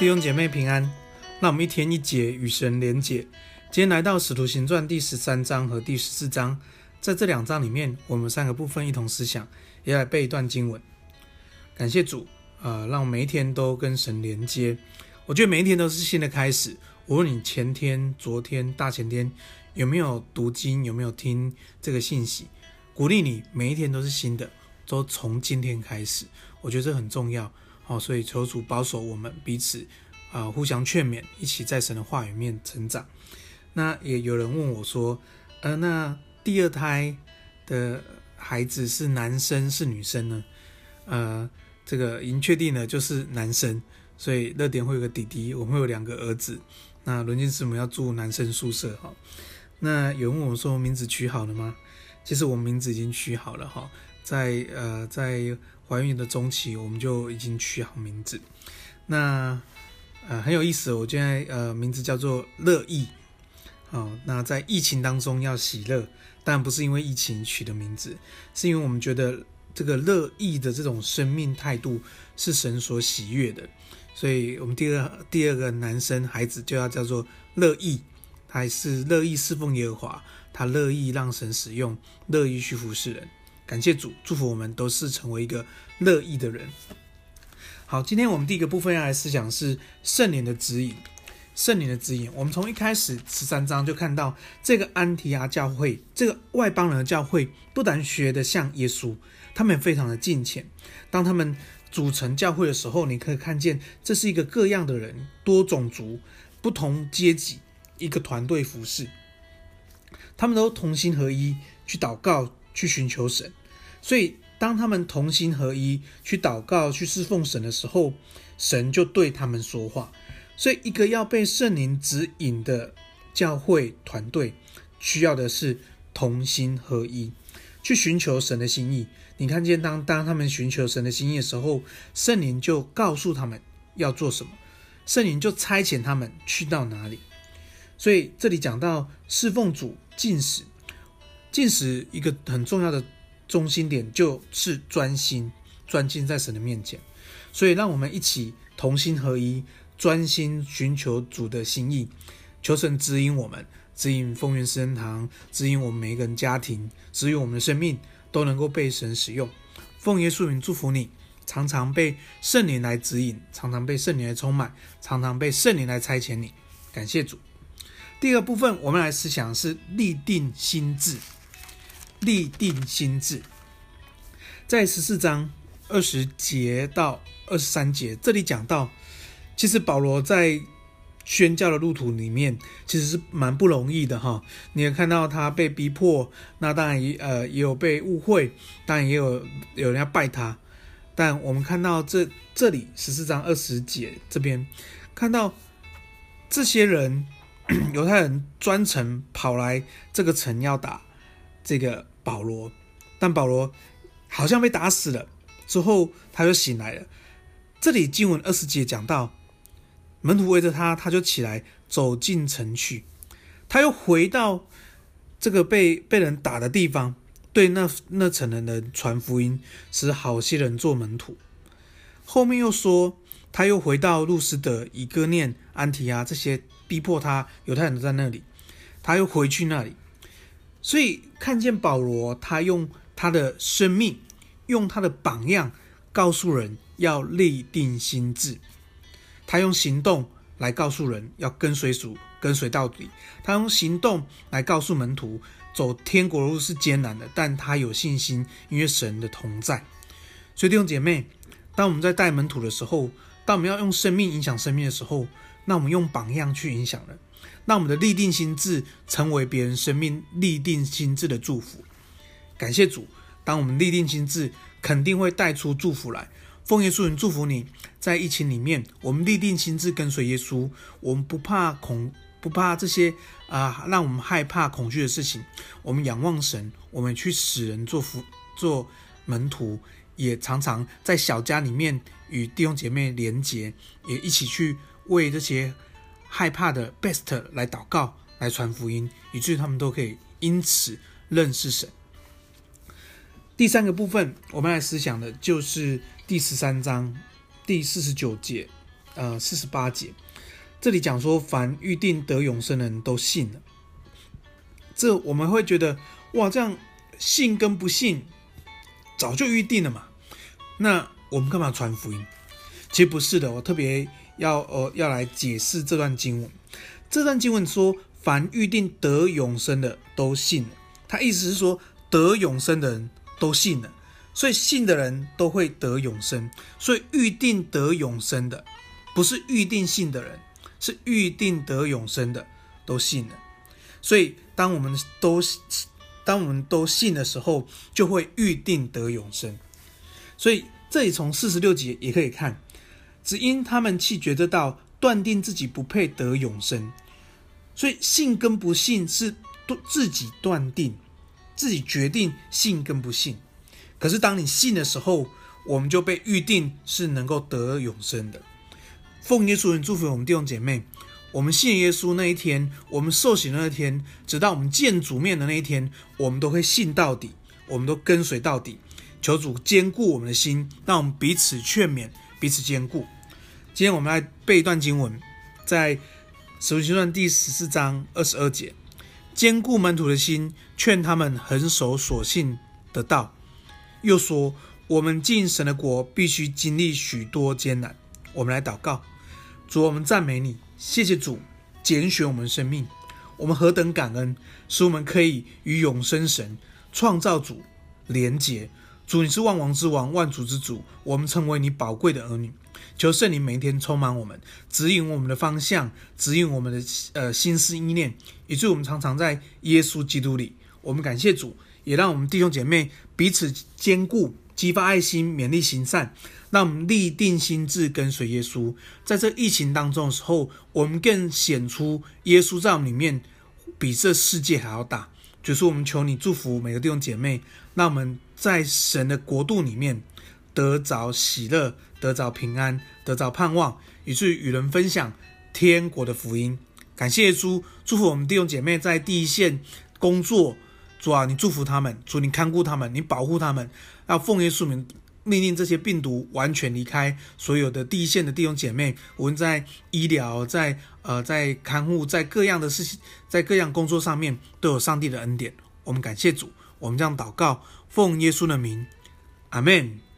弟兄姐妹平安，那我们一天一节与神连结。今天来到《使徒行传》第十三章和第十四章，在这两章里面，我们三个部分一同思想，也来背一段经文。感谢主，呃，让我每一天都跟神连接。我觉得每一天都是新的开始。无论你前天、昨天、大前天有没有读经，有没有听这个信息，鼓励你每一天都是新的，都从今天开始。我觉得这很重要。哦，所以求主保守我们彼此，啊、互相劝勉，一起在神的话语面成长。那也有人问我说，呃，那第二胎的孩子是男生是女生呢？呃，这个已经确定了，就是男生。所以乐典会有个弟弟，我们会有两个儿子。那伦金师母要住男生宿舍哈。那有人问我说，名字取好了吗？其实我名字已经取好了哈，在呃在。怀孕的中期，我们就已经取好名字。那呃很有意思，我现在呃名字叫做乐意。好，那在疫情当中要喜乐，但不是因为疫情取的名字，是因为我们觉得这个乐意的这种生命态度是神所喜悦的，所以我们第二第二个男生孩子就要叫做乐意，他还是乐意侍奉耶和华，他乐意让神使用，乐意去服侍人。感谢主，祝福我们都是成为一个乐意的人。好，今天我们第一个部分要来思想是圣灵的指引。圣灵的指引，我们从一开始十三章就看到这个安提阿教会，这个外邦人的教会，不但学得像耶稣，他们非常的敬虔。当他们组成教会的时候，你可以看见这是一个各样的人，多种族、不同阶级，一个团队服饰。他们都同心合一去祷告，去寻求神。所以，当他们同心合一去祷告、去侍奉神的时候，神就对他们说话。所以，一个要被圣灵指引的教会团队，需要的是同心合一，去寻求神的心意。你看见当当他们寻求神的心意的时候，圣灵就告诉他们要做什么，圣灵就差遣他们去到哪里。所以，这里讲到侍奉主、进食，进食一个很重要的。中心点就是专心、专心在神的面前，所以让我们一起同心合一，专心寻求主的心意，求神指引我们，指引丰原圣堂，指引我们每一个人家庭，指引我们的生命都能够被神使用。奉耶稣名祝福你，常常被圣灵来指引，常常被圣灵来充满，常常被圣灵来差遣你。感谢主。第二部分，我们来思想是立定心志。立定心志，在十四章二十节到二十三节，这里讲到，其实保罗在宣教的路途里面，其实是蛮不容易的哈。你也看到他被逼迫，那当然也呃也有被误会，当然也有有人要拜他。但我们看到这这里十四章二十节这边，看到这些人 犹太人专程跑来这个城要打这个。保罗，但保罗好像被打死了，之后他就醒来了。这里经文二十节讲到，门徒围着他，他就起来走进城去。他又回到这个被被人打的地方，对那那城的人传福音，使好些人做门徒。后面又说，他又回到路斯德、以哥念、安提阿这些逼迫他犹太人在那里，他又回去那里。所以看见保罗，他用他的生命，用他的榜样，告诉人要立定心志。他用行动来告诉人要跟随主，跟随到底。他用行动来告诉门徒，走天国路是艰难的，但他有信心，因为神的同在。所以弟兄姐妹，当我们在带门徒的时候，当我们要用生命影响生命的时候，那我们用榜样去影响人。让我们的立定心智成为别人生命立定心智的祝福。感谢主，当我们立定心智，肯定会带出祝福来。奉耶稣名祝福你，在疫情里面，我们立定心智跟随耶稣，我们不怕恐，不怕这些啊、呃，让我们害怕恐惧的事情。我们仰望神，我们去使人做福做门徒，也常常在小家里面与弟兄姐妹连结，也一起去为这些。害怕的 best 来祷告，来传福音，以至于他们都可以因此认识神。第三个部分，我们来思想的就是第十三章第四十九节呃四十八节，这里讲说，凡预定得永生的人都信了。这我们会觉得，哇，这样信跟不信早就预定了嘛？那我们干嘛传福音？其实不是的，我特别要呃要来解释这段经文。这段经文说，凡预定得永生的都信了。他意思是说，得永生的人都信了，所以信的人都会得永生。所以预定得永生的，不是预定信的人，是预定得永生的都信了。所以当我们都当我们都信的时候，就会预定得永生。所以这里从四十六节也可以看。只因他们弃绝这道，断定自己不配得永生，所以信跟不信是自己断定，自己决定信跟不信。可是当你信的时候，我们就被预定是能够得永生的。奉耶稣名祝福我们弟兄姐妹，我们信耶稣那一天，我们受洗的那一天，直到我们见主面的那一天，我们都会信到底，我们都跟随到底。求主坚固我们的心，让我们彼此劝勉。彼此坚固。今天我们来背一段经文，在使徒行传第十四章二十二节，坚固门徒的心，劝他们恒守所信的道。又说，我们进神的国，必须经历许多艰难。我们来祷告，主，我们赞美你，谢谢主拣选我们生命，我们何等感恩，使我们可以与永生神创造主连结。主，你是万王之王，万主之主，我们成为你宝贵的儿女。求圣灵每一天充满我们，指引我们的方向，指引我们的呃心思意念，以致我们常常在耶稣基督里。我们感谢主，也让我们弟兄姐妹彼此坚固，激发爱心，勉励行善，让我们立定心智跟随耶稣。在这疫情当中的时候，我们更显出耶稣在我们里面比这世界还要大。就是我们求你祝福每个弟兄姐妹，让我们在神的国度里面得着喜乐，得着平安，得着盼望，以至于与人分享天国的福音。感谢主，祝福我们弟兄姐妹在第一线工作，主啊，你祝福他们，主你看顾他们，你保护他们，要奉耶稣名。命令这些病毒完全离开所有的第一线的弟兄姐妹，无论在医疗、在呃、在看护、在各样的事情、在各样工作上面，都有上帝的恩典。我们感谢主，我们这样祷告，奉耶稣的名，阿门。